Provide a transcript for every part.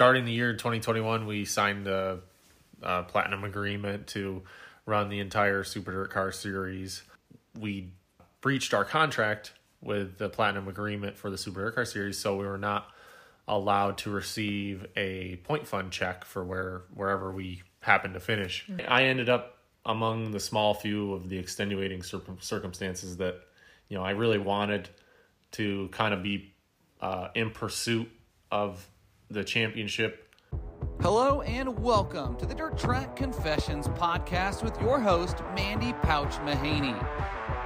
starting the year 2021, we signed a, a platinum agreement to run the entire Super Dirt Car Series. We breached our contract with the platinum agreement for the Super Dirt Car Series, so we were not allowed to receive a point fund check for where wherever we happened to finish. I ended up among the small few of the extenuating circum- circumstances that you know I really wanted to kind of be uh, in pursuit of the championship. Hello and welcome to the Dirt Track Confessions podcast with your host, Mandee Pouch Mahaney.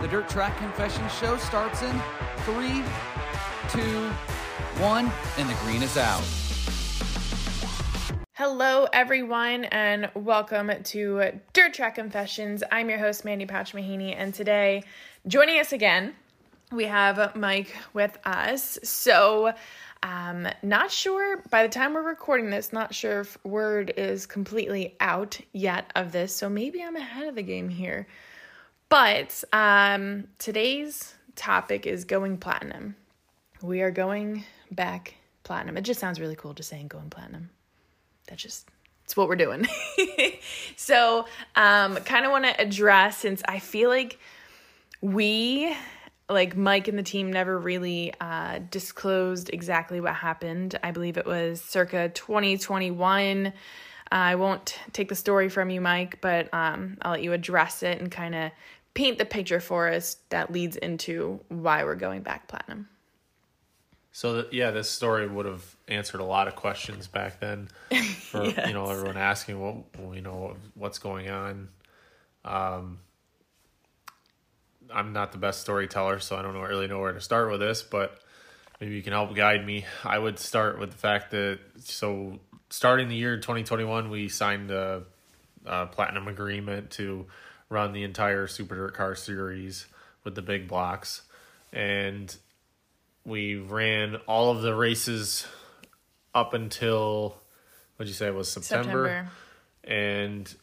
The Dirt Track Confessions show starts in three, two, one, and the green is out. Hello, everyone, and welcome to Dirt Track Confessions. I'm your host, Mandee Pouch Mahaney, and today, joining us again, we have Mike with us. So, um, not sure by the time we're recording this, not sure if word is completely out yet of this. So maybe I'm ahead of the game here. But um, today's topic is going platinum. We are going back platinum. It just sounds really cool just saying going platinum. That's just it's what we're doing. so, um, kind of want to address since I feel like we like Mike and the team never really uh, disclosed exactly what happened. I believe it was circa 2021. Uh, I won't take the story from you, Mike, but um, I'll let you address it and kind of paint the picture for us that leads into why we're going back platinum. So yeah, this story would have answered a lot of questions back then for Yes. you know everyone asking what you know what's going on. Um, I'm not the best storyteller, so I don't know, really know where to start with this, but maybe you can help guide me. I would start with the fact that so starting the year 2021, we signed a, a platinum agreement to run the entire Super Dirt Car Series with the big blocks, and we ran all of the races up until what'd you say it was September, September. and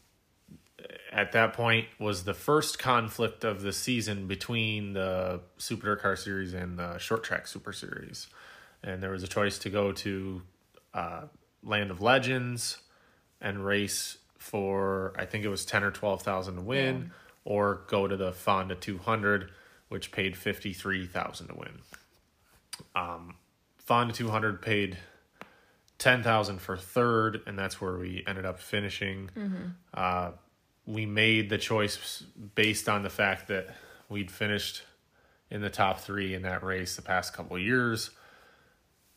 at that point was the first conflict of the season between the Super Car Series and the Short Track Super Series, and there was a choice to go to uh, Land of Legends and race for I think it was ten or twelve thousand to win, or go to the Fonda two hundred, which paid fifty three thousand to win. Um, Fonda two hundred paid ten thousand for third, and that's where we ended up finishing. Uh, we made the choice based on the fact that we'd finished in the top three in that race the past couple years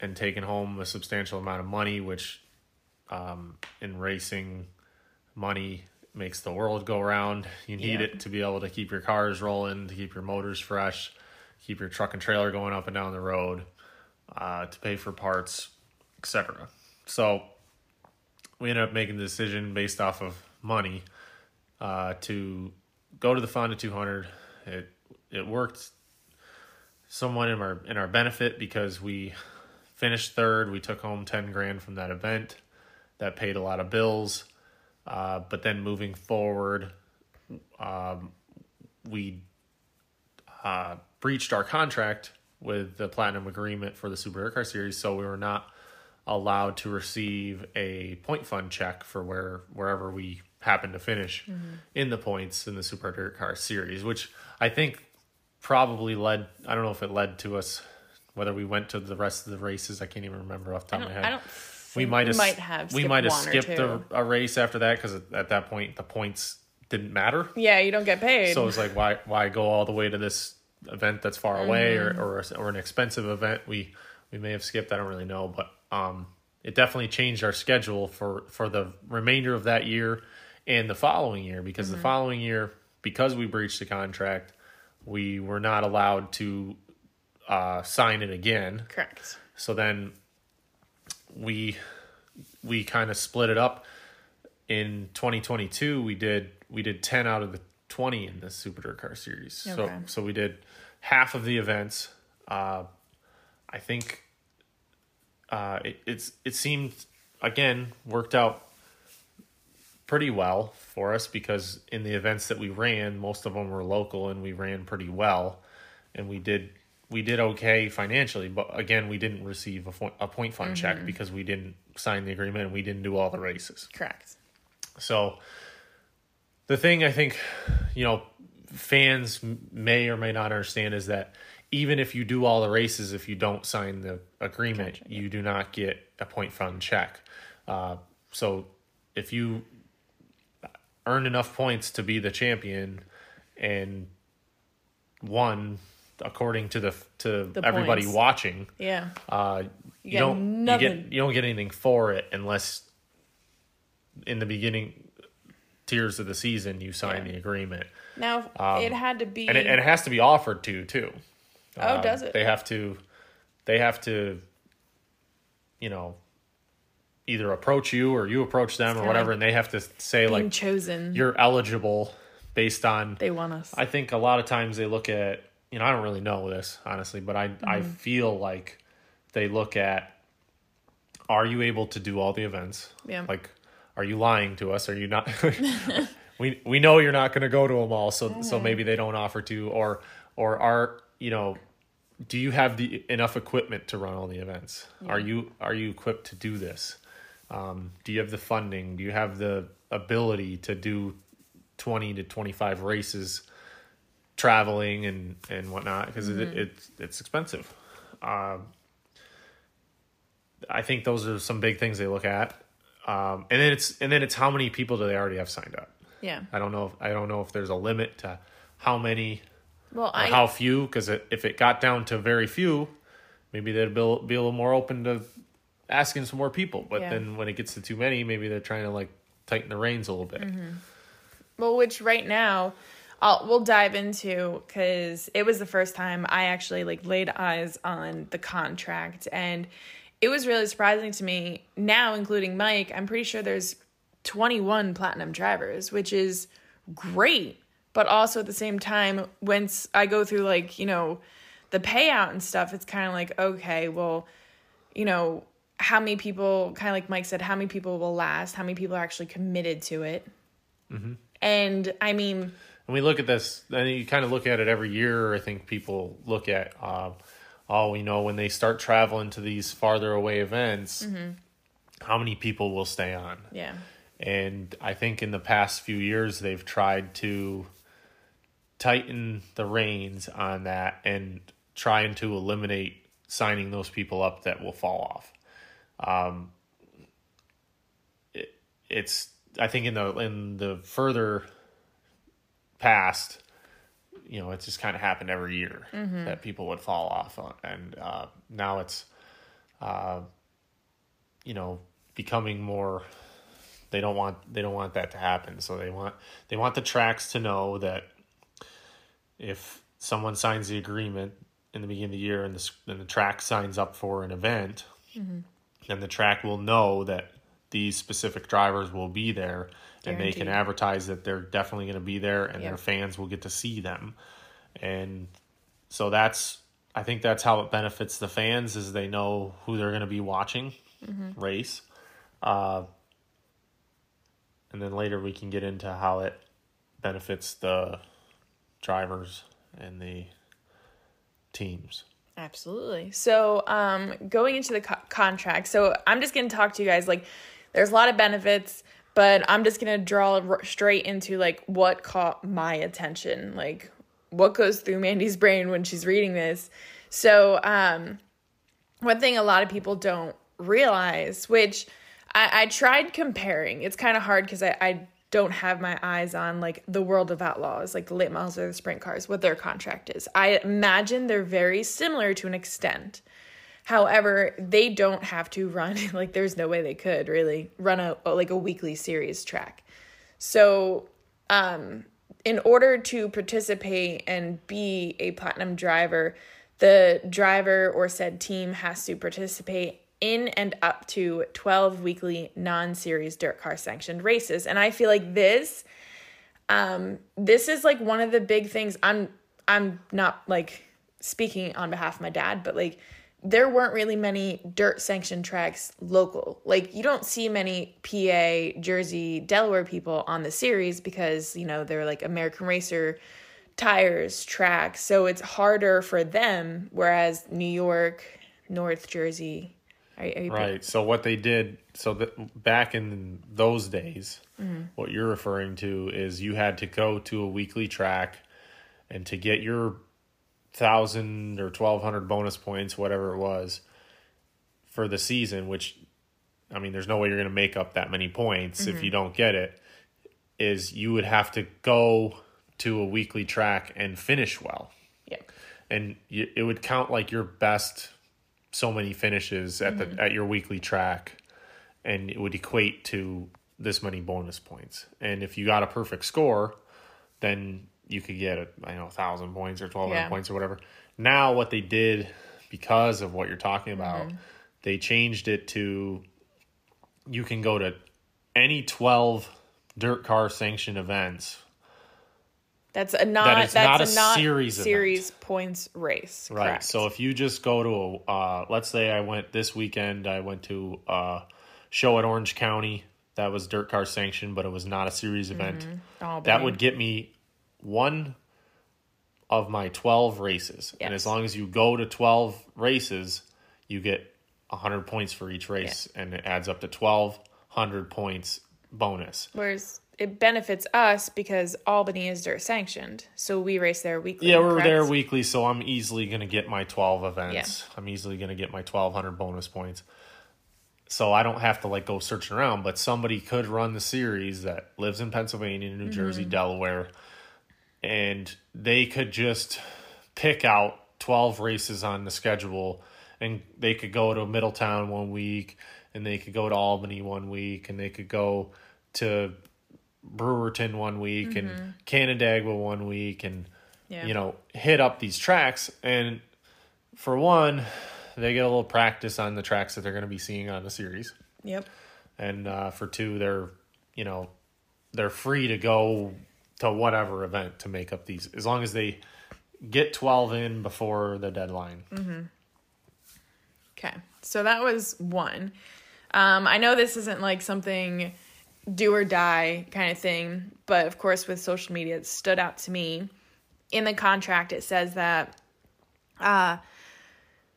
and taken home a substantial amount of money, which um, in racing, money makes the world go round. You need Yeah. it to be able to keep your cars rolling, to keep your motors fresh, keep your truck and trailer going up and down the road, uh, to pay for parts, etc. So we ended up making the decision based off of money uh, to go to the Fonda 200. It it worked somewhat in our in our benefit because we finished third. We took home ten grand from that event. That paid a lot of bills. Uh, but then moving forward, um, we uh, breached our contract with the platinum agreement for the Super Dirt Car Series, so we were not allowed to receive a point fund check for where wherever we happened to finish in the points in the Super Dirt Car Series, which I think probably led. I don't know if it led to us whether we went to the rest of the races. I can't even remember off the top of my I head don't we might have might have we skipped might have skipped a, a race after that because at that point the points didn't matter. Yeah, you don't get paid. So it's like why why go all the way to this event that's far away Mm-hmm. or, or or an expensive event we we may have skipped. I don't really know, but um, it definitely changed our schedule for for the remainder of that year and the following year because Mm-hmm. the following year because we breached the contract we were not allowed to uh, sign it again. Correct. So then we we kind of split it up. In 2022, we did we did 10 out of the 20 in the Super Dirt Car Series. So so we did half of the events. Uh, I think uh, it, it's it seemed again worked out pretty well for us because in the events that we ran, most of them were local and we ran pretty well, and we did we did okay financially. But again, we didn't receive a, fo- a point fund check because we didn't sign the agreement and we didn't do all the races. Correct. So the thing I think, you know, fans may or may not understand is that even if you do all the races, if you don't sign the agreement, you do not get a point fund check. Uh, so if you earn enough points to be the champion and won according to the to The everybody points. watching, Yeah. uh, you, get don't you get you don't get anything for it unless in the beginning tiers of the season you sign Yeah. the agreement, Now it had to be. and it, and it has to be offered to too. oh, Um, does it? They have to, they have to, you know, either approach you or you approach them or whatever, and they have to say like chosen. you're eligible based on. they want us. I think a lot of times they look at, you know, I don't really know this honestly, but I I Mm-hmm. feel like they look at, are you able to do all the events? Yeah. Like, are you lying to us? Are you not? we we know you're not going to go to them all, so so Mm-hmm. maybe they don't offer to, or or are you know, do you have the enough equipment to run all the events? Are you are you equipped to do this? Um, do you have the funding? Do you have the ability to do twenty to twenty five races, traveling and and whatnot? Because it, it's it's expensive. Um, I think those are some big things they look at. Um, and then it's and then it's how many people do they already have signed up? yeah. I don't know. If, I don't know if there's a limit to how many Well, or I how few. Because if it got down to very few, maybe they'd be, be a little more open to asking some more people. But Yeah. then when it gets to too many, maybe they're trying to like tighten the reins a little bit. Mm-hmm. Well, which right now, I'll we'll dive into because it was the first time I actually like laid eyes on the contract, and it was really surprising to me. Now, including Mike, I'm pretty sure there's 21 platinum drivers, which is great. But also at the same time, once I go through like you know the payout and stuff, it's kind of like okay, well, you know. How many people, kind of like Mike said, how many people will last? How many people are actually committed to it? And I mean, And we look at this, and you kind of look at it every year. I think people look at, uh, oh, you know, when they start traveling to these farther away events, how many people will stay on? yeah, And I think in the past few years, they've tried to tighten the reins on that and trying to eliminate signing those people up that will fall off. Um, it, it's I think in the in the further past, you know, it's just kind of happened every year that people would fall off, on, and uh, now it's, uh, you know, becoming more they don't want they don't want that to happen. So they want they want the tracks to know that if someone signs the agreement in the beginning of the year and the and the track signs up for an event then the track will know that these specific drivers will be there and they can advertise that they're definitely going to be there and their fans will get to see them. And so that's i think that's how it benefits the fans is they know who they're going to be watching race. Uh, and then later we can get into how it benefits the drivers and the teams. Absolutely. So, um, going into the co- contract, so I'm just gonna talk to you guys. Like, there's a lot of benefits, but I'm just gonna draw r- straight into like what caught my attention, like what goes through Mandee's brain when she's reading this. So, um, one thing a lot of people don't realize, which I, I tried comparing, it's kind of hard because I, I don't have my eyes on like the world of outlaws, like the late models or the sprint cars, what their contract is. I imagine they're very similar to an extent. However, they don't have to run like there's no way they could really run a like a weekly series track. So, um, in order to participate and be a platinum driver, the driver or said team has to participate in and up to 12 weekly non-series dirt car sanctioned races. And I feel like this um this is like one of the big things I'm I'm not like speaking on behalf of my dad, but like there weren't really many dirt sanctioned tracks local. Like you don't see many PA, Jersey, Delaware people on the series because, you know, they're like American Racer tires tracks. So it's harder for them whereas New York, North Jersey, Are, are Right. So what they did, so that back in those days, what you're referring to is you had to go to a weekly track, and to get your thousand or twelve hundred bonus points, whatever it was, for the season. Which, I mean, there's no way you're going to make up that many points if you don't get it. Is you would have to go to a weekly track and finish well Yeah. and you, it would count like your best so many finishes at the mm-hmm. at your weekly track and it would equate to this many bonus points. And if you got a perfect score then you could get a I know a thousand points or twelve hundred Yeah. points or whatever. Now what they did because of what you're talking about mm-hmm. they changed it to you can go to any 12 dirt car sanctioned events That's a not That that's not a a not series series points race. Right. Correct. So if you just go to a, uh, let's say I went this weekend, I went to a show at Orange County that was dirt car sanctioned, but it was not a series event. Oh, That would get me one of my 12 races. And as long as you go to 12 races, you get 100 points for each race, and it adds up to 1,200 points bonus. Whereas it benefits us because Albany is dirt sanctioned, so we race there weekly. Yeah, we're correct? there weekly, so I'm easily going to get my 12 events. I'm easily going to get my 1200 bonus points. So I don't have to like go searching around, but somebody could run the series that lives in Pennsylvania, New Jersey, mm-hmm. Delaware, and they could just pick out 12 races on the schedule and they could go to Middletown one week and they could go to Albany one week and they could go to Brewerton one week and Canandaigua one week and Yeah. you know hit up these tracks and for one they get a little practice on the tracks that they're going to be seeing on the series Yep. and uh, for two they're you know they're free to go to whatever event to make up these as long as they get 12 in before the deadline Okay. So that was one. Um, I know this isn't like something do or die kind of thing, but of course, with social media, it stood out to me. In the contract, it says that uh,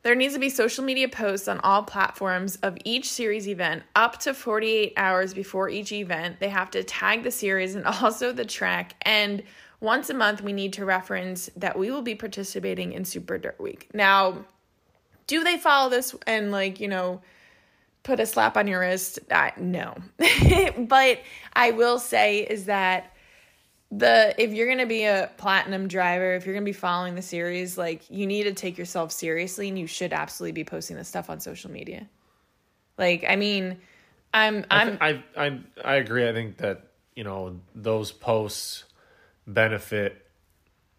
there needs to be social media posts on all platforms of each series event up to 48 hours before each event. They have to tag the series and also the track. And once a month, we need to reference that we will be participating in Super Dirt Week. Now, do they follow this and like you know put a slap on your wrist I, no. But i will say is that the if you're gonna be a platinum driver if you're gonna be following the series like you need to take yourself seriously and you should absolutely be posting this stuff on social media. Like i mean i'm i'm I, I i agree. I think that you know those posts benefit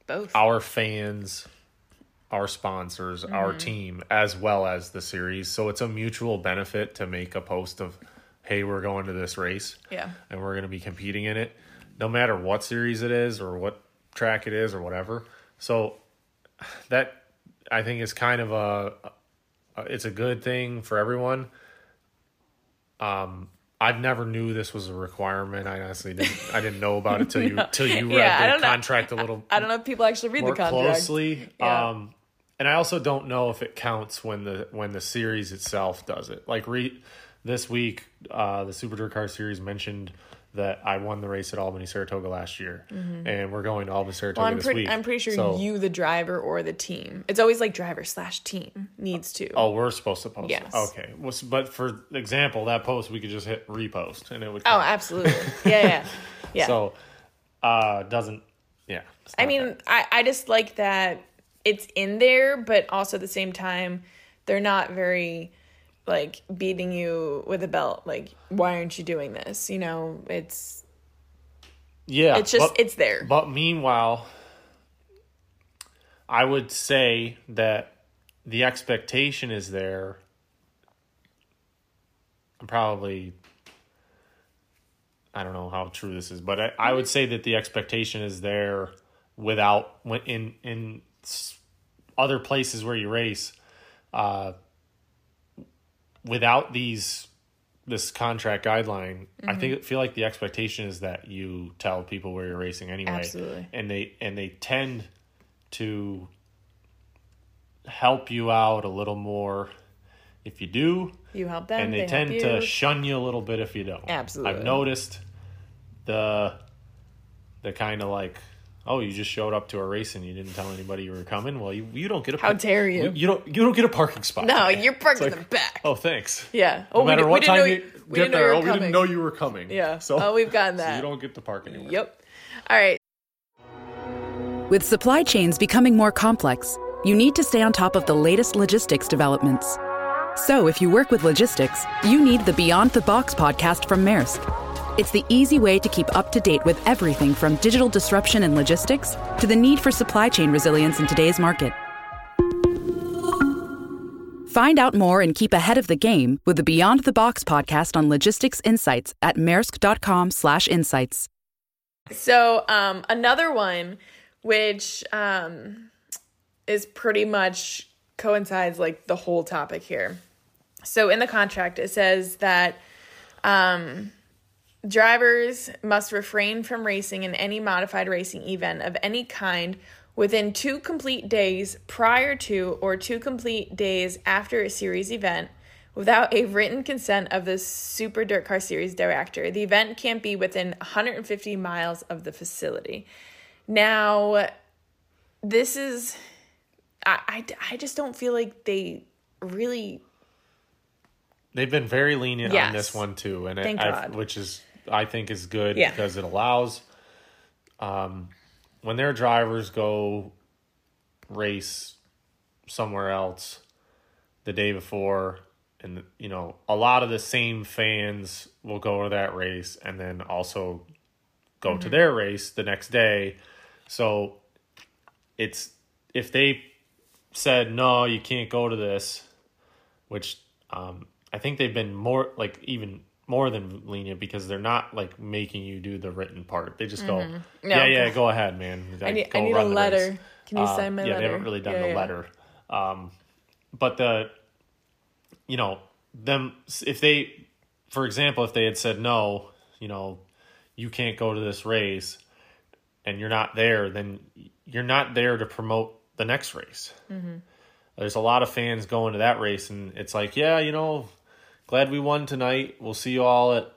both. our fans, our sponsors, our Mm-hmm. team, as well as the series. So it's a mutual benefit to make a post of, hey, we're going to this race yeah and we're going to be competing in it, no matter what series it is or what track it is or whatever. So that I think is kind of a, it's a good thing for everyone. Um, I've never knew this was a requirement. I honestly didn't. I didn't know about it till you till you read Yeah, I the don't know. contract a little i don't know if people actually read the contract closely. Yeah. Um, and I also don't know if it counts when the when the series itself does it. Like re, this week, uh, the Super Dirt Car Series mentioned that I won the race at Albany Saratoga last year, and we're going to Albany Saratoga Mm-hmm. well i'm this pretty week. i'm pretty sure So- you the driver or the team it's always like driver slash team needs to Oh, we're supposed to post. it. Yes. Okay. Well, but for example, that post we could just hit repost, and it would. oh absolutely yeah yeah yeah So, uh, doesn't. Yeah. I mean, bad. I, I just like that it's in there, but also at the same time, they're not very like beating you with a belt. Like, why aren't you doing this? You know, it's yeah. it's just but- it's there. But meanwhile, I would say that the expectation is there. I'm probably, I don't know how true this is, but I, I would say that the expectation is there without when in in other places where you race, uh, without these this contract guideline, I think feel like the expectation is that you tell people where you're racing anyway. Absolutely. And they and they tend to help you out a little more if you do. You help them. and they, help tend to shun you a little bit if you don't. Absolutely. I've noticed the the kind of like, oh, you just showed up to a race and you didn't tell anybody you were coming. Well, you you don't get a How dare you. You, don't you don't get a parking spot. no, today. you're parked in the back. Oh, thanks. yeah. Oh, No we matter did- we what didn't time know you you- we get there, you were oh, we didn't coming. know you were coming. Yeah. So Oh, we've gotten so that. you don't get to park anywhere. Yep. All right. With supply chains becoming more complex, you need to stay on top of the latest logistics developments. So, if you work with logistics, you need the Beyond the Box podcast from Maersk. It's the easy way to keep up to date with everything from digital disruption and logistics to the need for supply chain resilience in today's market. Find out more and keep ahead of the game with the Beyond the Box podcast on logistics insights at maersk.com/insights. So, um, another one, which um, is pretty much coincides like the whole topic here. So, in the contract, it says that um, drivers must refrain from racing in any modified racing event of any kind within two complete days prior to or two complete days after a series event without a written consent of the Super Dirt Car Series director. The event can't be within 150 miles of the facility. Now, this is, I, I, I just don't feel like they really, They've been very lenient Yes. on this one too, and it, Thank I've- God. which is I think is good Yeah. because it allows um, when their drivers go race somewhere else the day before, and you know a lot of the same fans will go to that race and then also go Mm-hmm. to their race the next day. So it's if they said no, you can't go to this, which um, I think they've been more like even more than lenient because they're not like making you do the written part. They just go, No. yeah, yeah, go ahead, man. Mm-hmm. I need, I need a run the race." letter. Can you Uh, sign my yeah, letter? they haven't really done Yeah, the yeah. letter. Um, but the, you know, them if they, for example, if they had said no, you know, you can't go to this race, and you're not there, then you're not there to promote the next race. Mm-hmm. There's a lot of fans going to that race, and it's like, yeah, you know, glad we won tonight. We'll see you all at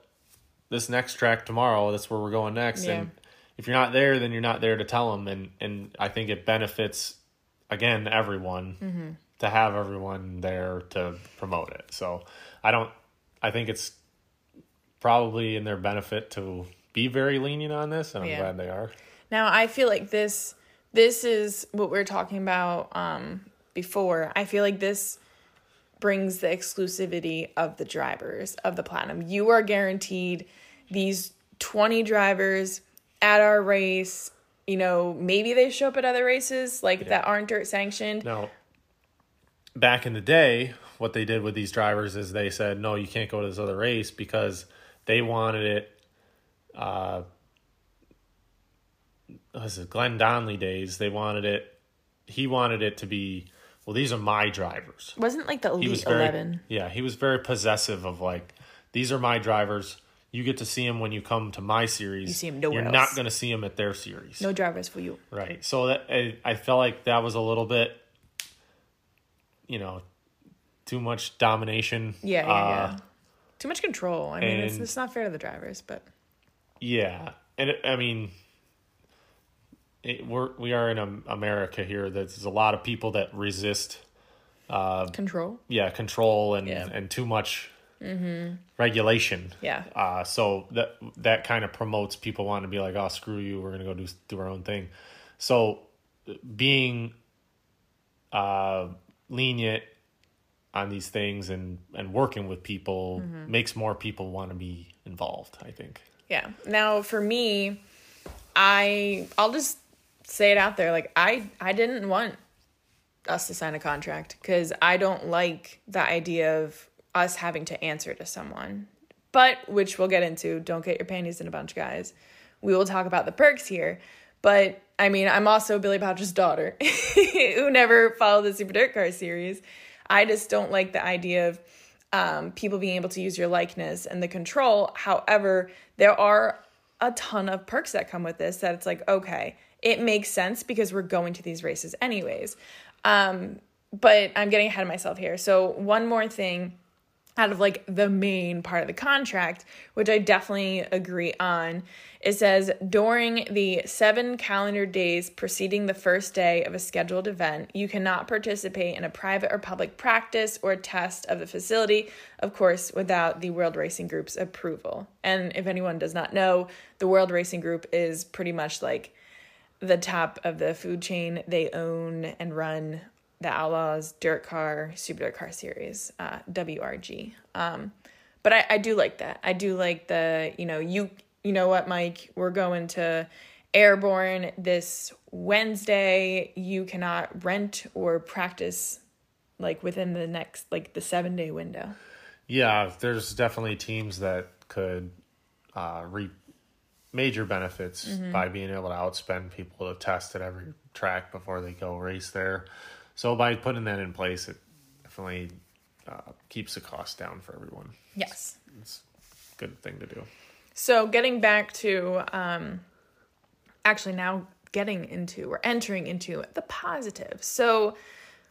this next track tomorrow. That's where we're going next. Yeah. And if you're not there, then you're not there to tell them. And and I think it benefits again everyone Mm-hmm. to have everyone there to promote it. So I don't. I think it's probably in their benefit to be very lenient on this, and I'm Yeah. glad they are. Now I feel like this this is what we are talking about um before. I feel like this brings the exclusivity of the drivers of the platinum. You are guaranteed these 20 drivers at our race. You know, maybe they show up at other races like that aren't dirt sanctioned. No. back in the day, what they did with these drivers is they said, no, you can't go to this other race because they wanted it. Uh, was it Glenn Donnelly days? They wanted it. He wanted it to be. Well, these are my drivers. Wasn't like the He was very, 11. yeah, he was very possessive of like, these are my drivers. You get to see them when you come to my series. You see 'em nowhere You're else. not going to see them at their series. No drivers for you. Right. So that I, I felt like that was a little bit, you know, too much domination. Yeah, yeah, Uh, yeah. Too much control. I mean, it's, it's not fair to the drivers, but Yeah, and it, I mean, it, we're we are in America here. There's a lot of people that resist, control. yeah, control and Yeah. and too much regulation. Yeah. Uh, so that that kind of promotes people wanting to be like, oh, screw you, we're gonna go do do our own thing. So being uh, lenient on these things and and working with people Mm-hmm. makes more people want to be involved. I think. Yeah. Now for me, I I'll just say it out there like I I didn't want us to sign a contract cuz I don't like the idea of us having to answer to someone. But which we'll get into, don't get your panties in a bunch guys. We will talk about the perks here. But I mean, I'm also Billy Pouch's daughter who never followed the Super Dirt Car series. I just don't like the idea of um, people being able to use your likeness and the control. However, there are a ton of perks that come with this that it's like, okay, it makes sense because we're going to these races anyways. Um, but I'm getting ahead of myself here. So, one more thing out of like the main part of the contract, which I definitely agree on. It says during the seven calendar days preceding the first day of a scheduled event, you cannot participate in a private or public practice or test of the facility, of course, without the World Racing Group's approval. And if anyone does not know, the World Racing Group is pretty much like the top of the food chain. They own and run the Outlaws Dirt Car Super Dirt Car Series, uh, WRG. Um, but I, I do like that. I do like the you know you you know what Mike, we're going to Airborne this Wednesday. You cannot rent or practice like within the next like the seven day window. Yeah, there's definitely teams that could uh, reap major benefits by being able to outspend people to test at every track before they go race there. So by putting that in place, it definitely uh, keeps the cost down for everyone. Yes. It's a good thing to do. So getting back to um actually now getting into or entering into the positive. So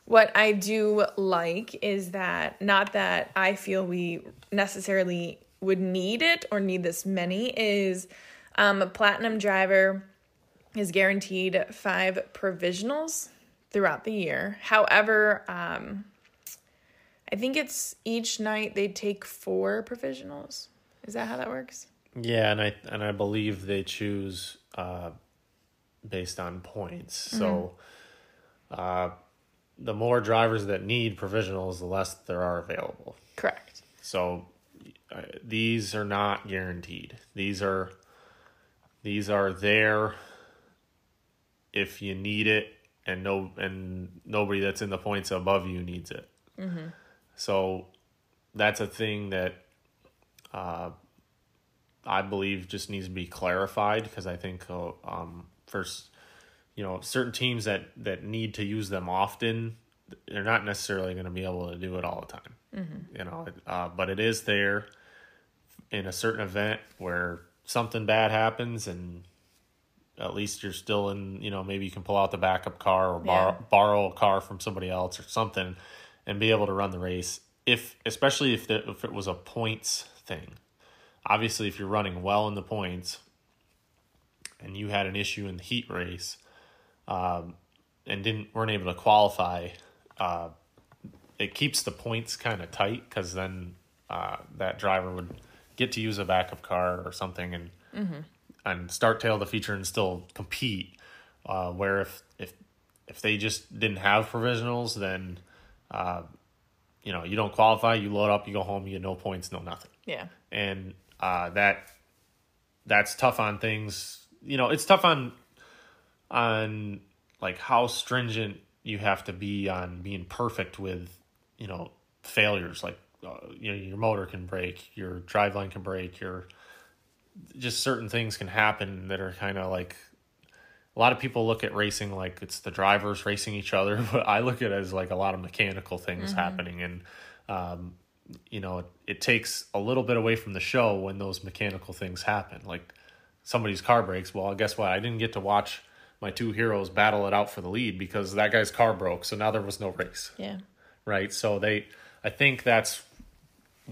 what I do like is that not that I feel we necessarily would need it or need this many is um a platinum driver is guaranteed five provisionals throughout the year. However, um I think it's each night they take four provisionals. Is that how that works? Yeah, and I and I believe they choose uh, based on points. So, uh, the more drivers that need provisionals, the less there are available. Correct. So, uh, these are not guaranteed. These are these are there if you need it, and no and nobody that's in the points above you needs it. So, that's a thing that uh, I believe just needs to be clarified because I think uh, um, first, you know, certain teams that that need to use them often, they're not necessarily going to be able to do it all the time. You know, uh, but it is there in a certain event where something bad happens and at least you're still in you know maybe you can pull out the backup car or borrow, Yeah. borrow a car from somebody else or something and be able to run the race if especially if the, if it was a points thing obviously if you're running well in the points and you had an issue in the heat race um, and didn't weren't able to qualify uh, it keeps the points kind of tight because then uh, that driver would get to use a backup car or something and and start tail the feature and still compete. Uh, where if if if they just didn't have provisionals, then uh, you know you don't qualify. You load up, you go home, you get no points, no nothing Yeah. and uh, that that's tough on things. You know, it's tough on on like how stringent you have to be on being perfect with you know failures. Like you know, your motor can break, your driveline can break, your just certain things can happen that are kind of like a lot of people look at racing like it's the drivers racing each other, but I look at it as like a lot of mechanical things happening, and um, you know, it, it takes a little bit away from the show when those mechanical things happen. Like somebody's car breaks. Well, guess what? I didn't get to watch my two heroes battle it out for the lead because that guy's car broke, so now there was no race Yeah. right? So they, I think that's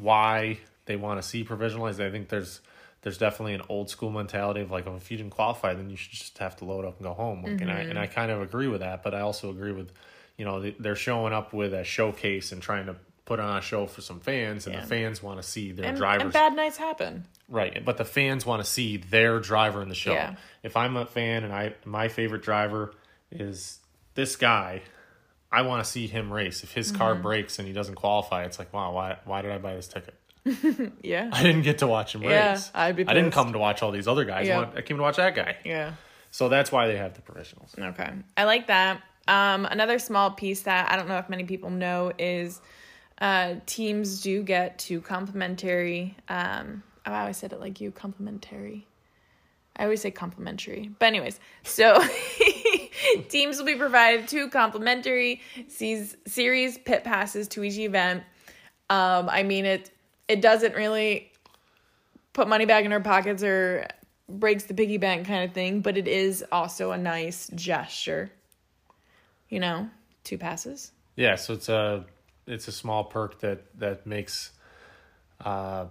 why they want to see provisionalized. I think there's there's definitely an old school mentality of like, if you didn't qualify, then you should just have to load up and go home. Like, And I and I mm-hmm. kind of agree with that, but I also agree with, you know, they- they're showing up with a showcase and trying to put on a show for some fans, and Yeah. the fans want to see their And, drivers. and bad nights happen. Right, but the fans want to see their driver in the show. Yeah. If I'm a fan and I my favorite driver is this guy, I want to see him race. If his car Mm-hmm. breaks and he doesn't qualify, it's like, wow, why why did I buy this ticket? Yeah. I didn't get to watch him Yeah, race. I'd be I didn't come to watch all these other guys. I Yeah. I came to watch that guy. Yeah. So that's why they have the provisionals. Okay. I like that. Um, another small piece that I don't know if many people know is uh, teams do get two complimentary. Um, oh, I always said it like you complimentary. I always say complimentary. But, anyways, so teams will be provided two complimentary series pit passes to each event. Um, I mean, it it doesn't really put money back in our pockets or breaks the piggy bank kind of thing, but it is also a nice gesture. You know, two passes. Yeah, so it's a it's a small perk that that makes uh,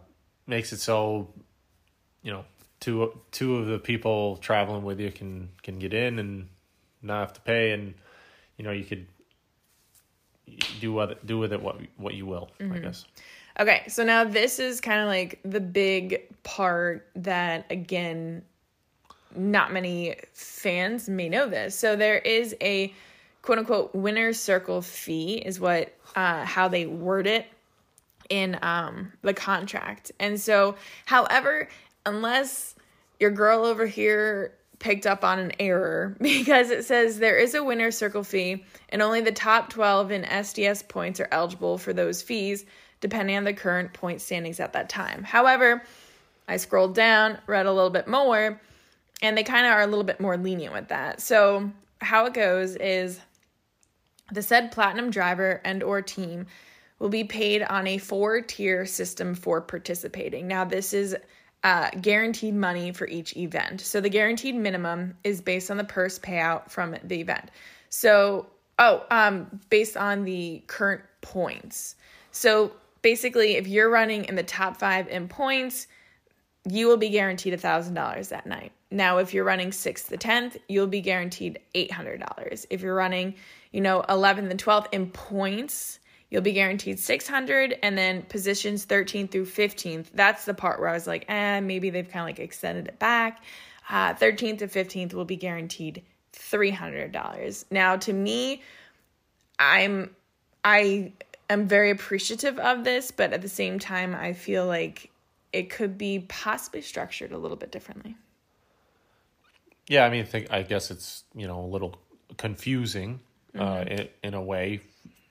makes it so you know two two of the people traveling with you can can get in and not have to pay, and you know you could do what do with it what what you will. I guess. Okay, so now this is kind of like the big part that, again, not many fans may know this. So there is a quote unquote winner's circle fee, is what uh, how they word it in um, the contract. And so, however, unless your girl over here picked up on an error because it says there is a winner circle fee and only the top 12 in SDS points are eligible for those fees depending on the current point standings at that time. However, I scrolled down, read a little bit more, and they kind of are a little bit more lenient with that. So, how it goes is the said platinum driver and or team will be paid on a four tier system for participating. Now, this is uh, guaranteed money for each event. So the guaranteed minimum is based on the purse payout from the event. So, oh, um, based on the current points. So basically, if you're running in the top five in points, you will be guaranteed $1,000 that night. Now, if you're running 6th to 10th, you'll be guaranteed $800. If you're running, you know, 11th and 12th in points, you'll be guaranteed 600 and then positions 13 through 15th. That's the part where I was like, eh, maybe they've kind of like extended it back. Uh, 13th to 15th will be guaranteed $300. Now, to me, I'm I am very appreciative of this, but at the same time, I feel like it could be possibly structured a little bit differently. Yeah, I mean, think I guess it's you know a little confusing uh, in, in a way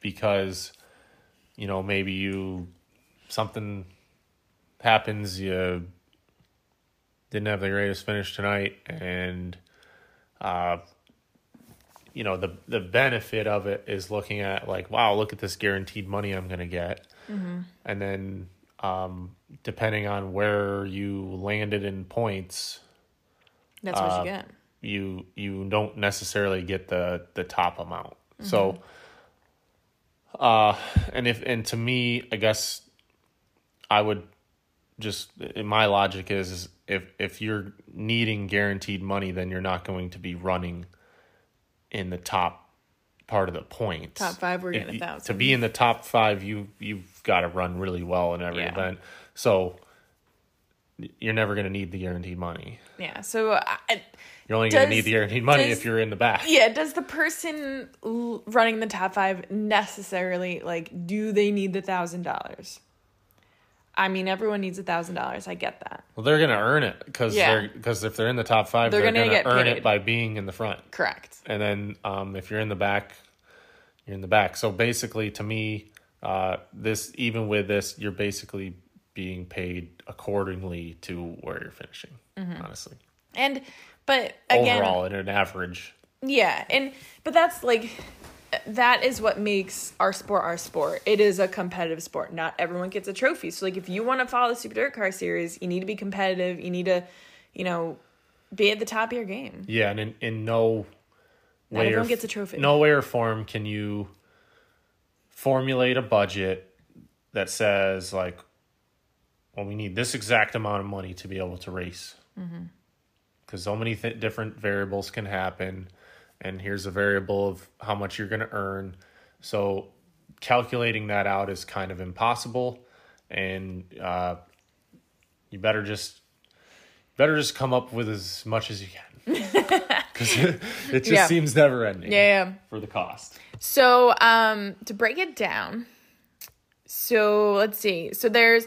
because you know maybe you something happens you didn't have the greatest finish tonight and uh you know the the benefit of it is looking at like wow look at this guaranteed money I'm going to get and then um depending on where you landed in points That's what you get. you you don't necessarily get the the top amount. So uh and if and to me, I guess I would just my logic is, is if if you're needing guaranteed money then you're not going to be running in the top part of the points. Top five, we're If getting a thousand. To be in the top 5 you you've got to run really well in every Yeah. event. So you're never going to need the guaranteed money. Yeah. So, I, You're only going to need the guaranteed money does- if you're in the back. yeah, does the person l- running the top five necessarily like? Do they need the thousand dollars? I mean, everyone needs a thousand dollars. I get that. Well, they're going to earn it because Yeah. they're because if they're in the top 5 They're they're, gonna get earn paid. it by being in the front. Correct. And then um, if you're in the back, you're in the back. So basically, to me, uh, this even with this, you're basically being paid accordingly to where you're finishing. Mm-hmm. Honestly, And but again, overall, in an average, Yeah, and but that's like that is what makes our sport our sport. It is a competitive sport. Not everyone gets a trophy. So like if you want to follow the Super Dirt Car series, you need to be competitive. You need to, you know, be at the top of your game. yeah, and in, in no Not way or everyone f- gets a trophy. No way or form can you formulate a budget that says like, well, we need this exact amount of money to be able to race. Because so many th- different variables can happen, and here's a variable of how much you're going to earn. So calculating that out is kind of impossible, and uh, you better just better just come up with as much as you can because it, it just Yeah. seems never ending Yeah, yeah. for the cost. So, um, to break it down, so let's see. So there's,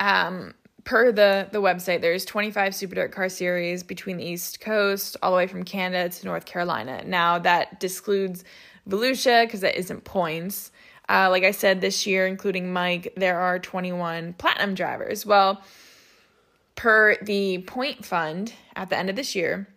um, per the the website, there's 25 Super Dirt Car Series between the East Coast, all the way from Canada to North Carolina. Now that excludes Volusia because that isn't points. Uh, like I said, this year, including Mike, there are 21 platinum drivers. Well, per the point fund at the end of this year,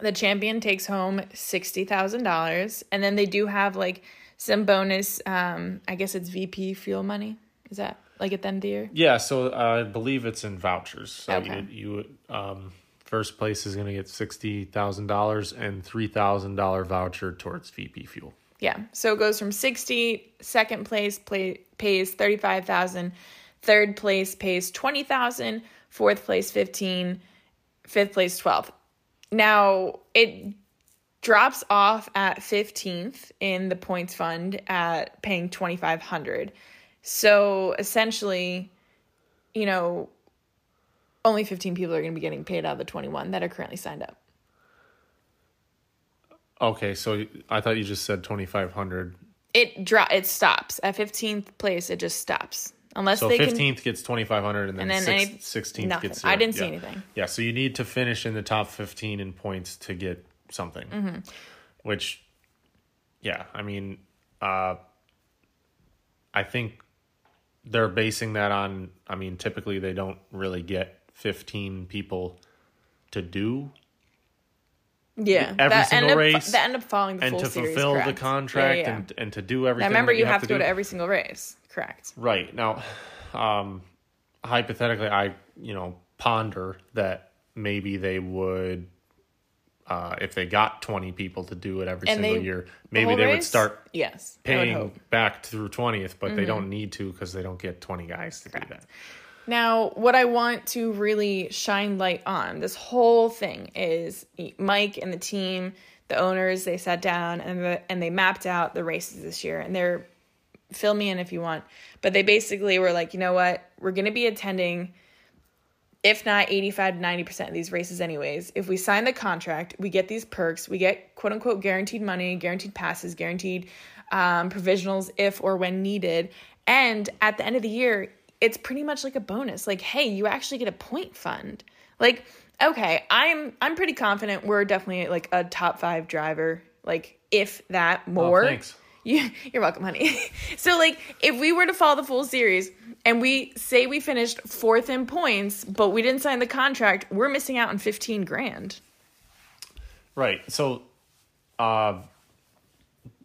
the champion takes home sixty thousand dollars, and then they do have like some bonus. Um, I guess it's VP fuel money. Is that like at the end of the year? Yeah, so uh, I believe it's in vouchers. So Okay. you, you um, first place is going to get sixty thousand dollars and three thousand dollar voucher towards VP fuel. Yeah. So it goes from 60, second place play, pays 35,000, third place pays 20,000, fourth place 15, fifth place 12. Now, it drops off at 15th in the points fund at paying 2500. So, essentially, you know, only 15 people are going to be getting paid out of the 21 that are currently signed up. Okay, so I thought you just said 2500. It drop it stops at 15th place it just stops. Unless So they 15th can gets 2500 and then, And then any- 16th nothing. gets I didn't see anything. Yeah, so you need to finish in the top 15 in points to get something. Mm-hmm. Which yeah, I mean uh I think they're basing that on I mean typically they don't really get 15 people to do Yeah, every that single end up, race that end up following the and to series, fulfill the contract Yeah, yeah, yeah. and and to do everything. Now remember, that you have to go do. to every single race. Correct. Right. Now, um, hypothetically, I, you know, ponder that maybe they would, uh, if they got 20 people to do it every And single they- year, maybe whole they would start Yes, paying. Mm-hmm. back through 20th, but they don't need to because they don't get 20 guys to do that. Now, what I want to really shine light on this whole thing is Mike and the team, the owners, they sat down and the, and they mapped out the races this year, and they're fill me in if you want, but they basically were like, you know what, we're going to be attending. If not 85 to 90% of these races, anyways, if we sign the contract, we get these perks, we get quote unquote guaranteed money, guaranteed passes, guaranteed um, provisionals if or when needed. And at the end of the year, it's pretty much like a bonus. Like, hey, you actually get a point fund. Like, okay, I'm I'm pretty confident we're definitely like a top five driver. Like, if that more. Oh, thanks. You, you're welcome, honey. so, like, if we were to follow the full series and we say we finished fourth in points, but we didn't sign the contract, we're missing out on 15 grand. Right. So, uh,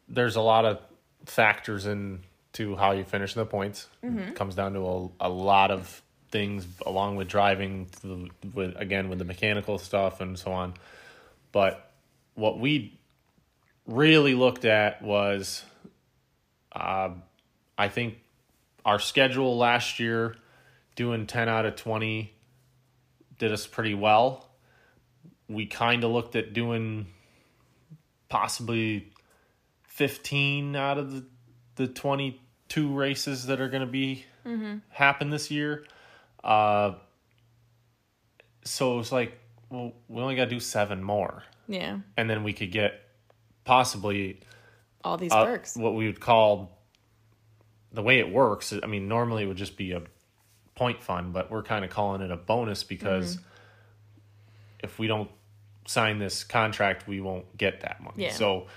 there's a lot of factors into how you finish the points. It comes down to a, a lot of things, along with driving, the, with again with the mechanical stuff and so on. But what we really looked at was, uh, I think, our schedule last year, doing ten out of twenty, did us pretty well we kind of looked at doing possibly 15 out of the, the 22 races that are going to be happen this year. Uh, so it was like, well, we only got to do seven more. Yeah. And then we could get possibly All these uh, perks. what we would call the way it works. I mean, normally it would just be a point fund, but we're kind of calling it a bonus because Mm-hmm. if we don't sign this contract, we won't get that money. Yeah. So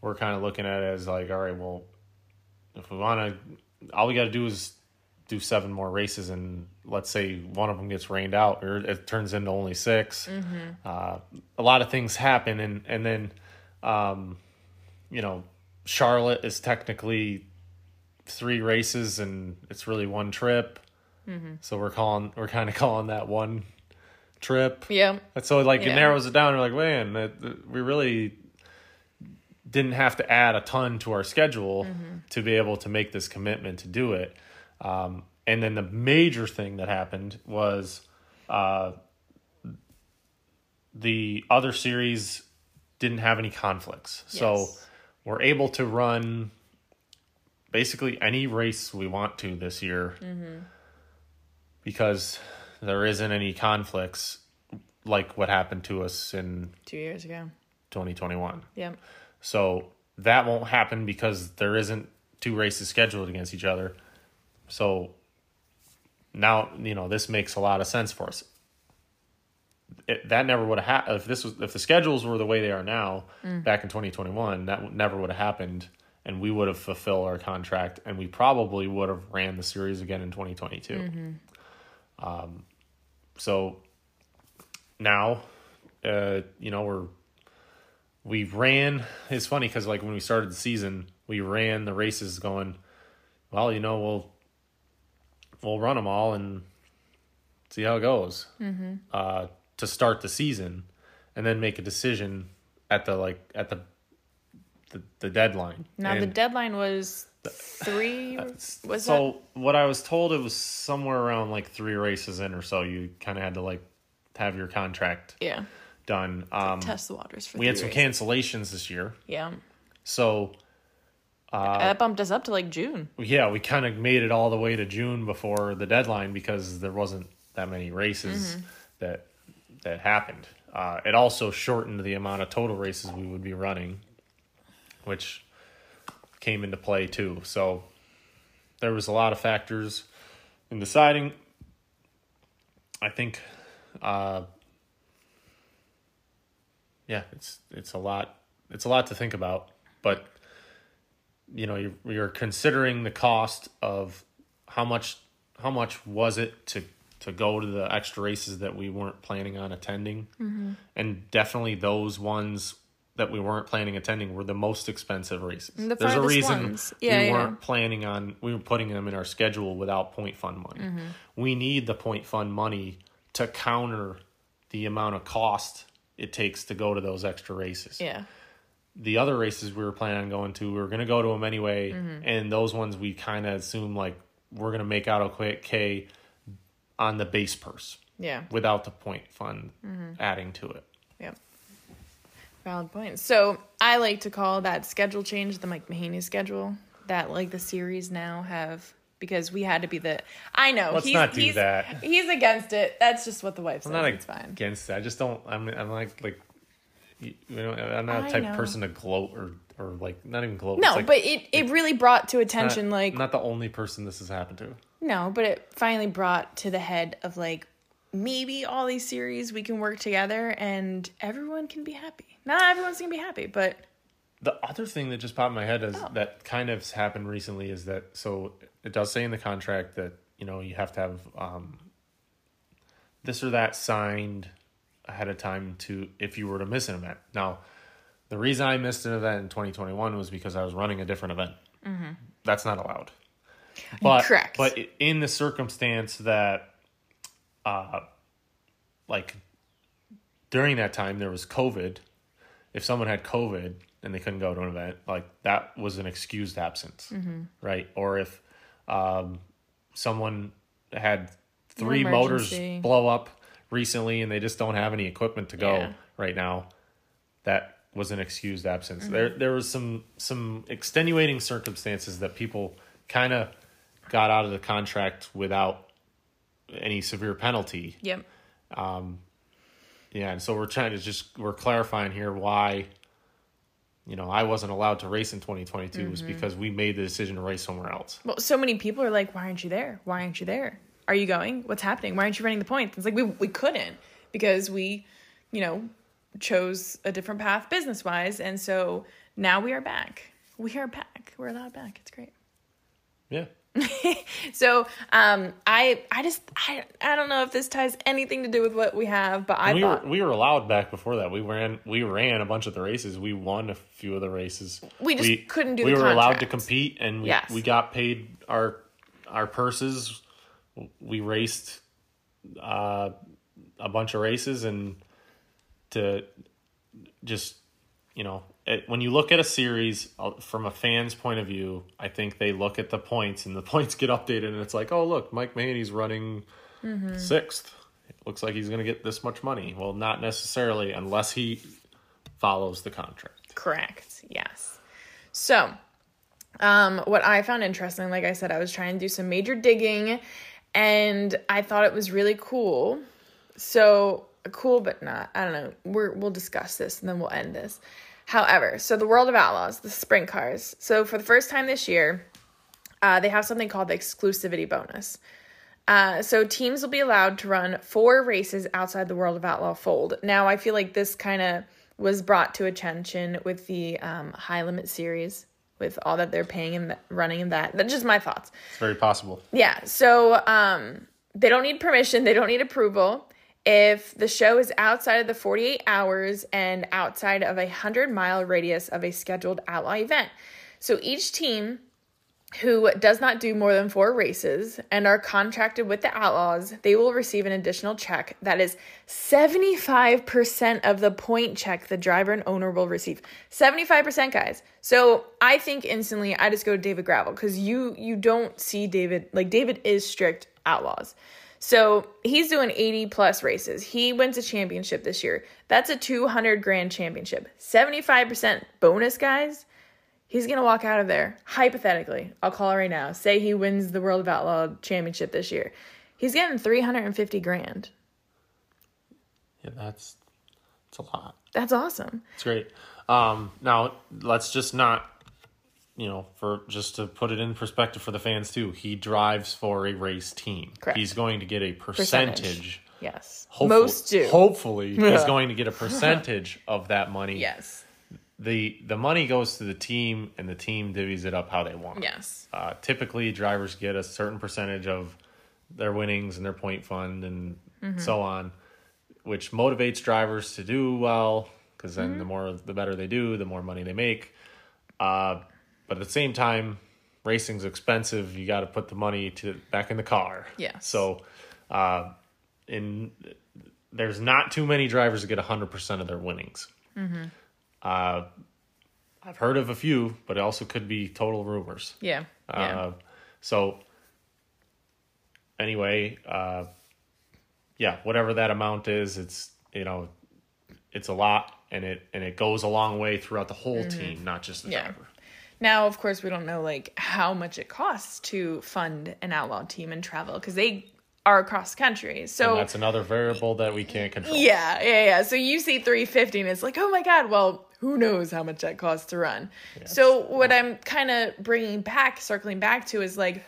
we're kind of looking at it as like, all right, well, if we want to, all we got to do is do seven more races, and let's say one of them gets rained out, or it turns into only 6 Mm-hmm. Uh, a lot of things happen, and and then, um, you know, Charlotte is technically three races, and it's really one trip. Mm-hmm. So we're calling, we're kind of calling that one trip. Yeah. And so like it narrows it down. We're like, man, that, that we really didn't have to add a ton to our schedule to be able to make this commitment to do it. Um, and then the major thing that happened was uh, the other series didn't have any conflicts. So Yes. We're able to run basically any race we want to this year because there isn't any conflicts like what happened to us in Two years ago. 2021. yep So that won't happen because there isn't two races scheduled against each other. So now, you know, this makes a lot of sense for us. It, that never would have happened if this was if the schedules were the way they are now back in 2021 that never would have happened and we would have fulfilled our contract and we probably would have ran the series again in 2022 um, so now uh, you know we're we ran it's funny because like when we started the season we ran the races going well you know we'll we'll run them all and see how it goes. Mm-hmm. uh, to start the season and then make a decision at the like at the the, the deadline Now the deadline was three. Was that? so what I was told it was somewhere around like three races in or so. You kind of had to like have your contract Yeah. done. Um, Test the waters for. we had some races. cancellations this year, Yeah. so uh, that bumped us up to like June. yeah, we kind of made it all the way to June before the deadline because there wasn't that many races Mm-hmm. that that happened. Uh, it also shortened the amount of total races we would be running, which came into play too. So there was a lot of factors in deciding. I think, uh, yeah, it's it's a lot. It's a lot to think about, but you know you're, you're considering the cost of how much how much was it to to go to the extra races that we weren't planning on attending and definitely those ones that we weren't planning attending were the most expensive races The there's a reason. Yeah, we yeah. weren't planning on we were putting them in our schedule without point fund money Mm-hmm. we need the point fund money to counter the amount of cost it takes to go to those extra races Yeah. the other races we were planning on going to, we were going to go to them anyway. Mm-hmm. And those ones we kind of assumed like we're going to make out okay on the base purse Yeah. without the point fund Mm-hmm. adding to it. Yep. Valid point. So I like to call that schedule change the Mike Mahaney schedule. That like the series now have because we had to be the. I know Let's he's not do he's, that. He's against it. That's just what the wife says. I'm not it's fine. against it. I just don't. I'm. I'm like like. You know, I'm not the type of person to gloat or or like not even gloat. No, like, but it, it really brought to not, attention like not the only person this has happened to. No, but it finally brought to the head of like maybe all these series we can work together and everyone can be happy. Not everyone's gonna be happy, but The other thing that just popped in my head is Oh. that kind of happened recently is that so it does say in the contract that you know you have to have um, this or that signed ahead of time to if you were to miss an event. Now, the reason I missed an event in 2021 was because I was running a different event. That's not allowed. But Correct. but in the circumstance that, uh, like during that time there was COVID, if someone had COVID and they couldn't go to an event, like that was an excused absence, right? Or if um, someone had three motors blow up recently and they just don't have any equipment to go Yeah. right now, that was an excused absence. Mm-hmm. There there was some some extenuating circumstances that people kind of got out of the contract without any severe penalty. yep. Yeah, and so we're trying to just we're clarifying here why you know, I wasn't allowed to race in 2022 was Mm-hmm. because we made the decision to race somewhere else. Well, so many people are like, "Why aren't you there? Why aren't you there? Are you going? What's happening? Why aren't you running the points?" It's like we we couldn't because we, you know, chose a different path business wise, and so now we are back. We are back. We're allowed back. It's great. Yeah. So, um, I I just I I don't know if this ties anything to do with what we have, but I we thought were we were allowed back before that. We ran we ran a bunch of the races. We won a few of the races. We just couldn't do We were allowed to compete, and we, Yes. we got paid our our purses. We raced uh, a bunch of races, and to just you know it, when you look at a series uh, from a fan's point of view, I think they look at the points, and the points get updated, and it's like, oh look, Mike Mahaney's running sixth. It looks like he's going to get this much money. Well, not necessarily unless he follows the contract. Correct. Yes. So, um, what I found interesting, like I said, I was trying to do some major digging, and I thought it was really cool. So cool, but not. I don't know. We're, we'll discuss this and then we'll end this. However, so the World of Outlaws, the sprint cars. So for the first time this year, uh, they have something called the exclusivity bonus. Uh, so teams will be allowed to run four races outside the World of Outlaw fold. Now, I feel like this kind of was brought to attention with the um, high limit series, with all that they're paying and running in that. That's just my thoughts. It's very possible. Yeah. So um, they don't need permission. They don't need approval. If the show is outside of the 48 hours and outside of a 100 mile radius of a scheduled outlaw event. So each team who does not do more than four races and are contracted with the Outlaws, they will receive an additional check that is 75% of the point check the driver and owner will receive. 75%, guys. So I think instantly I just go to David Gravel because you you don't see David like David is strict Outlaws. So he's doing 80 plus races. He wins a championship this year. That's a 200 grand championship. 75% bonus, guys. He's going to walk out of there. Hypothetically, I'll call it right now. Say he wins the World of Outlaw championship this year. He's getting 350 grand. Yeah, that's it's a lot. That's awesome. It's great. Um, now let's just not, you know, for just to put it in perspective for the fans too. He drives for a race team. Correct. He's going to get a percentage. Percentage. Yes. Hopefully, Most do. Hopefully, he's going to get a percentage of that money. yes. The the money goes to the team, and the team divvies it up how they want. Yes. Uh, typically, drivers get a certain percentage of their winnings and their point fund and Mm-hmm. so on, which motivates drivers to do well because then Mm-hmm. the more the better they do, the more money they make. Uh, but at the same time, racing's expensive. You got to put the money to back in the car. Yes. So, uh, in there's not too many drivers that get hundred percent of their winnings. Mm-hmm. Uh, I've heard of a few, but it also could be total rumors. Yeah. Yeah. Uh, so anyway, uh, yeah, whatever that amount is, it's you know, it's a lot, and it and it goes a long way throughout the whole team, not just the Mm-hmm. Yeah. driver. Now, of course, we don't know like how much it costs to fund an outlaw team and travel because they are across country. So And that's another variable that we can't control. yeah, yeah, yeah. So you see 350 and it's like, oh my God, well, who knows how much that costs to run. so what I'm kind of bringing back, circling back to is like,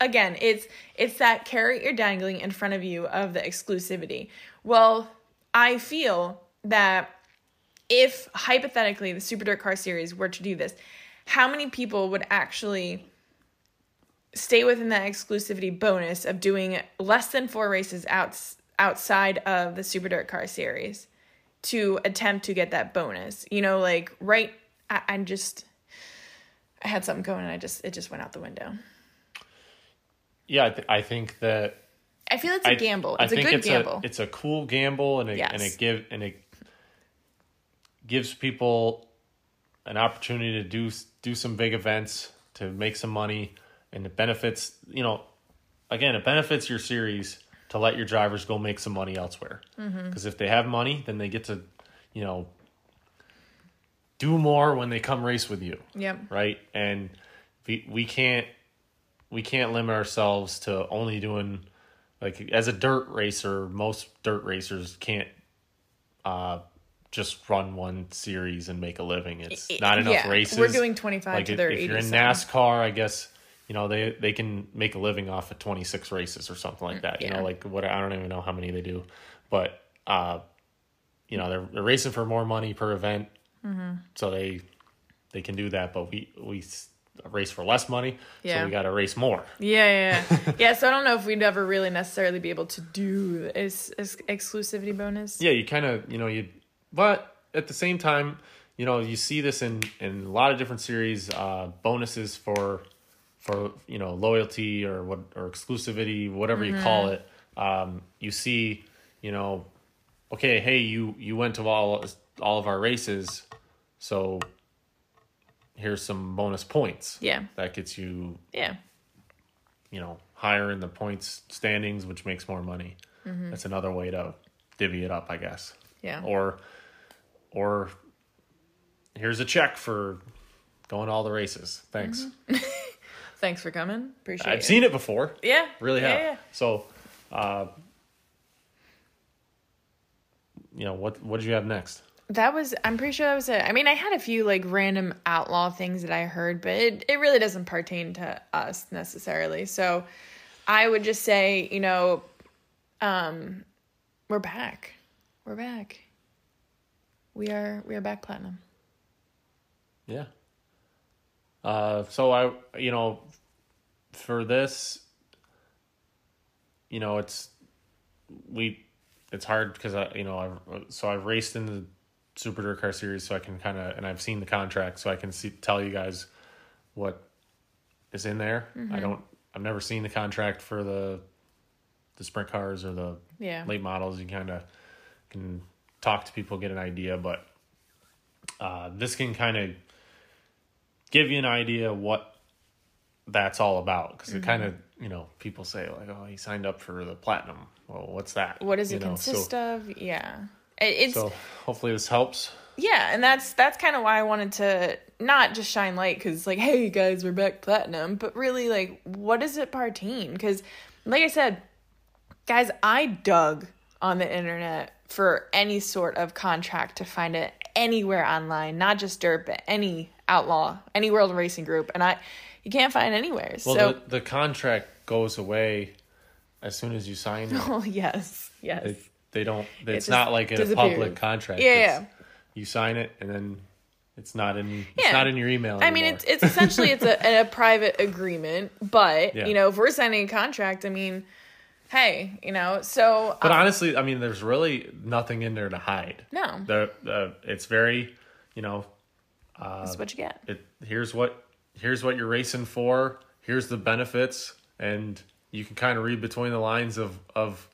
again, it's it's that carrot you're dangling in front of you of the exclusivity. Well, I feel that if hypothetically the Super DIRTcar Series were to do this, how many people would actually stay within that exclusivity bonus of doing less than four races outs outside of the Super DIRTcar Series to attempt to get that bonus? You know, like right, I, I'm just. I had something going and I just it just went out the window. Yeah, I, th- I think that I feel it's a I- gamble. I It's a good it's gamble. A, it's a cool gamble, and it and it give and it gives people an opportunity to do do some big events to make some money, and it benefits you know, again, it benefits your series to let your drivers go make some money elsewhere. Because Mm-hmm. if they have money, then they get to, you know, do more when they come race with you yep. right? And we we can't we can't limit ourselves to only doing like as a dirt racer. Most dirt racers can't uh just run one series and make a living. It's not enough yeah, races. we're doing 25 like to if, their if you're in. NASCAR, I guess you know they they can make a living off of 26 races or something like that. You Mm, know, like what I don't even know how many they do, but uh, you know they're, they're racing for more money per event, Mm-hmm. so they they can do that. But we we race for less money, Yeah. so we got to race more. Yeah, yeah, yeah. yeah. So I don't know if we'd ever really necessarily be able to do this ex- exclusivity bonus. Yeah, you kind of you know you, but at the same time, you know you see this in in a lot of different series, uh, bonuses for for you know loyalty or what or exclusivity, whatever you call it. Um, you see, you know, okay, hey, you you went to all all of our races, so here's some bonus points. Yeah. that gets you Yeah. you know higher in the points standings, which makes more money. That's another way to divvy it up, I guess. Yeah. Or, or here's a check for going to all the races. Thanks. Thanks for coming. Appreciate it. I've it. seen it before. Yeah. Really yeah, have. Yeah. So, uh, you know what? What did you have next? That was I'm pretty sure that was it. I mean, I had a few like random outlaw things that I heard, but it, it really doesn't pertain to us necessarily. So I would just say, you know, um we're back. We're back. We are we are back platinum. Yeah. Uh, so I, you know, for this, you know, it's we, it's hard because I, you know, I've so I've raced in the Super DIRTcar Series, so I can kind of, and I've seen the contract, so I can see tell you guys what is in there. Mm-hmm. I don't. I've never seen the contract for the the sprint cars or the Yeah. late models. You kind of can talk to people, get an idea, but uh, this can kind of give you an idea what that's all about because Mm-hmm. it kind of you know people say like oh he signed up for the platinum well what's that What does You it know, consist so, of? Yeah. It's so hopefully this helps yeah, and that's that's kind of why I wanted to not just shine light cuz like hey guys, we're back platinum, but really like what is it pertain? Cuz like I said, guys, I dug on the internet for any sort of contract to find it anywhere online, not just dirt, but any outlaw, any world racing group, and I you can't find anywhere. well so the, the contract goes away as soon as you sign it oh yes, yes. they, they don't it's just not like a public contract Yeah, yeah. you sign it and then it's not in it's Yeah. not in your email I mean, it's it's essentially it's a, a private agreement, but Yeah. you know, if we're signing a contract, I mean, hey, you know, so But uh, honestly, I mean, there's really nothing in there to hide. No. the the it's very, you know, uh, that's what you get. it here's what here's what you're racing for. Here's the benefits, and you can kind of read between the lines of of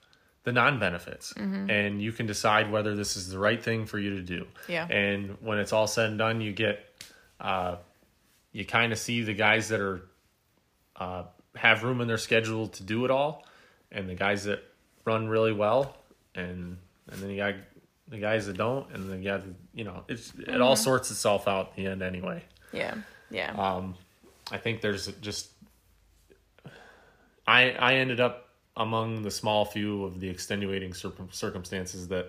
the non benefits, Mm-hmm. and you can decide whether this is the right thing for you to do. Yeah. And when it's all said and done, you get, uh, you kind of see the guys that are uh, have room in their schedule to do it all, and the guys that run really well, and and then you got the guys that don't, and then you got you know it's it Mm-hmm. all sorts itself out in the end anyway. Yeah, yeah, Um, I think there's just I I ended up among the small few of the extenuating circum- circumstances that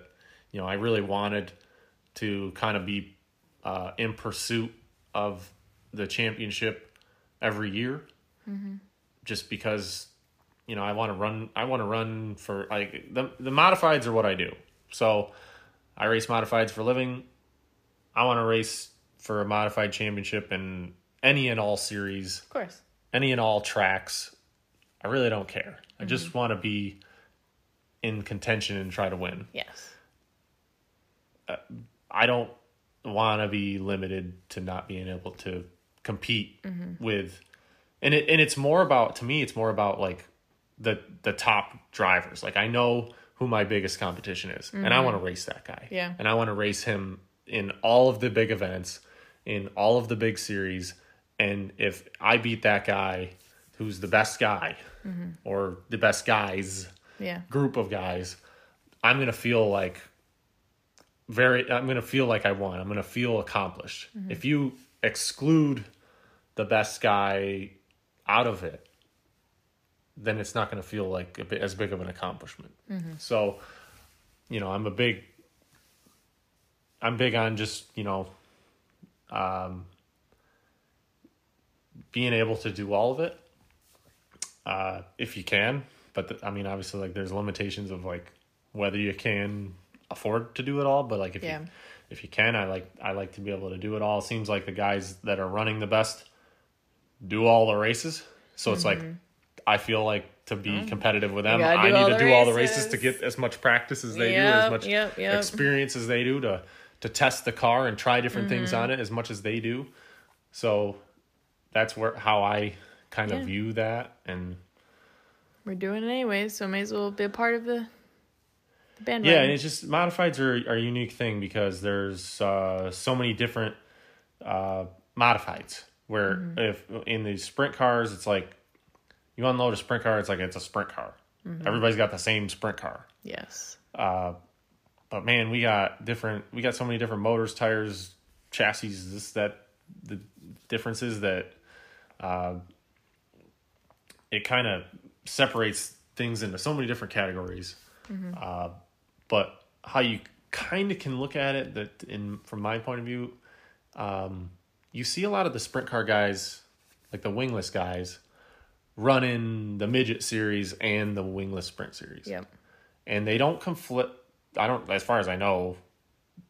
you know I really wanted to kind of be uh, in pursuit of the championship every year, just because you know I want to run I want to run for like the the modifieds are what I do. So I race modifieds for a living. I want to race for a modified championship in any and all series, of course. any and all tracks. I really don't care. I just mm-hmm. want to be in contention and try to win. Yes, uh, I don't want to be limited to not being able to compete mm-hmm. with and it and it's more about to me it's more about like the the top drivers. Like I know who my biggest competition is and I mm-hmm. want to race that guy. Yeah. And I want to race him in all of the big events, in all of the big series and if I beat that guy who's the best guy mm-hmm. or the best guys yeah, group of guys, I'm gonna feel like very. I'm gonna feel like I won. I'm gonna feel accomplished. Mm-hmm. If you exclude the best guy out of it, then it's not gonna feel like a bit, as big of an accomplishment. So, you know, I'm a big. I'm big on just you know, um, being able to do all of it uh, if you can. But the, I mean, obviously, like there's limitations of like whether you can afford to do it all. But like if Yeah. you if you can, I like I like to be able to do it all. It seems like the guys that are running the best do all the races. So it's like I feel like to be competitive with them. I need to do all the races to get as much practice as they do, as much yep, yep. experience as they do to to test the car and try different Mm-hmm. things on it as much as they do. So that's where how I kind Yeah. of view that and we're doing it anyway, so may as well be a part of the, the bandwagon. Yeah, and it's just modifieds are, are a unique thing because there's uh, so many different uh, modifieds. Where Mm-hmm. if in the sprint cars, it's like you unload a sprint car, it's like it's a sprint car. Mm-hmm. Everybody's got the same sprint car. yes, But man, we got different. We got so many different motors, tires, chassis. This that the differences that uh, it kind of separates things into so many different categories. Uh, but how you kind of can look at it that in from my point of view, um, you see a lot of the sprint car guys, like the wingless guys, running the midget series and the wingless sprint series yep. and they don't conflict. I don't, as far as I know,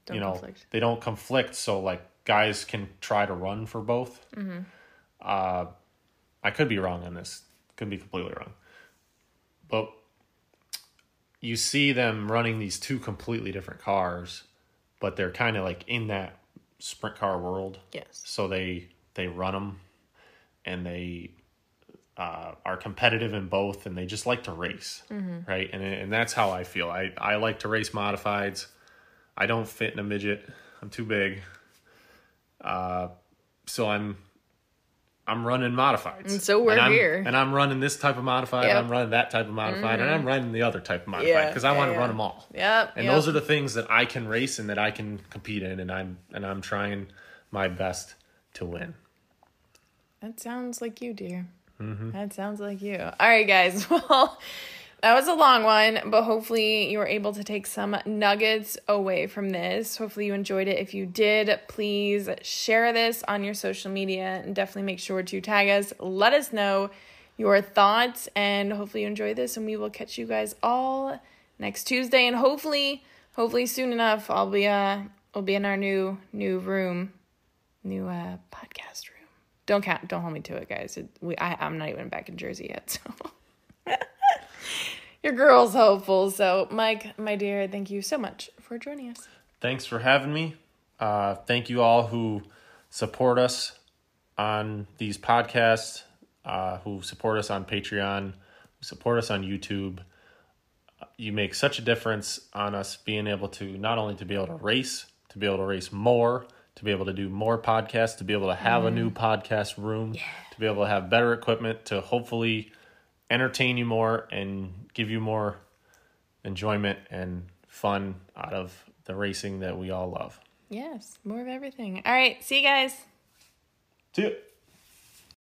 Don't you know, conflict. they don't conflict. So like guys can try to run for both. Mm-hmm. Uh, I could be wrong on this. Could be completely wrong, but you see them running these two completely different cars, but they're kind of like in that sprint car world. Yes. So they they run them, and they uh, are competitive in both and they just like to race, right? And and that's how I feel. I I like to race modifieds. I don't fit in a midget. I'm too big. Uh, so I'm I'm running modifieds. And so we're I'm, here. and I'm running this type of modified. Yep. I'm running that type of modified, and I'm running the other type of modified Yeah, because I yeah, want to yeah. run them all. Yep. And yep. those are the things that I can race and that I can compete in, and I'm and I'm trying my best to win. That sounds like you, dear. Mm-hmm. That sounds like you. All right, guys. Well, that was a long one, but hopefully you were able to take some nuggets away from this. Hopefully you enjoyed it. If you did, please share this on your social media and definitely make sure to tag us. Let us know your thoughts, and hopefully you enjoy this. And we will catch you guys all next Tuesday, and hopefully, hopefully soon enough, I'll be uh, we'll be in our new new room, new uh podcast room. Don't count. Don't hold me to it, guys. It, we, I, I'm not even back in Jersey yet. So your girl's hopeful. So, Mike, my dear, thank you so much for joining us. Thanks for having me. Uh, thank you all who support us on these podcasts, uh, who support us on Patreon, who support us on YouTube. You make such a difference on us being able to not only to be able to race, to be able to race more, to be able to do more podcasts, to be able to have a new mm. podcast room, to be able to have better equipment, to hopefully entertain you more and give you more enjoyment and fun out of the racing that we all love. Yes, more of everything. All right. See you guys. See ya.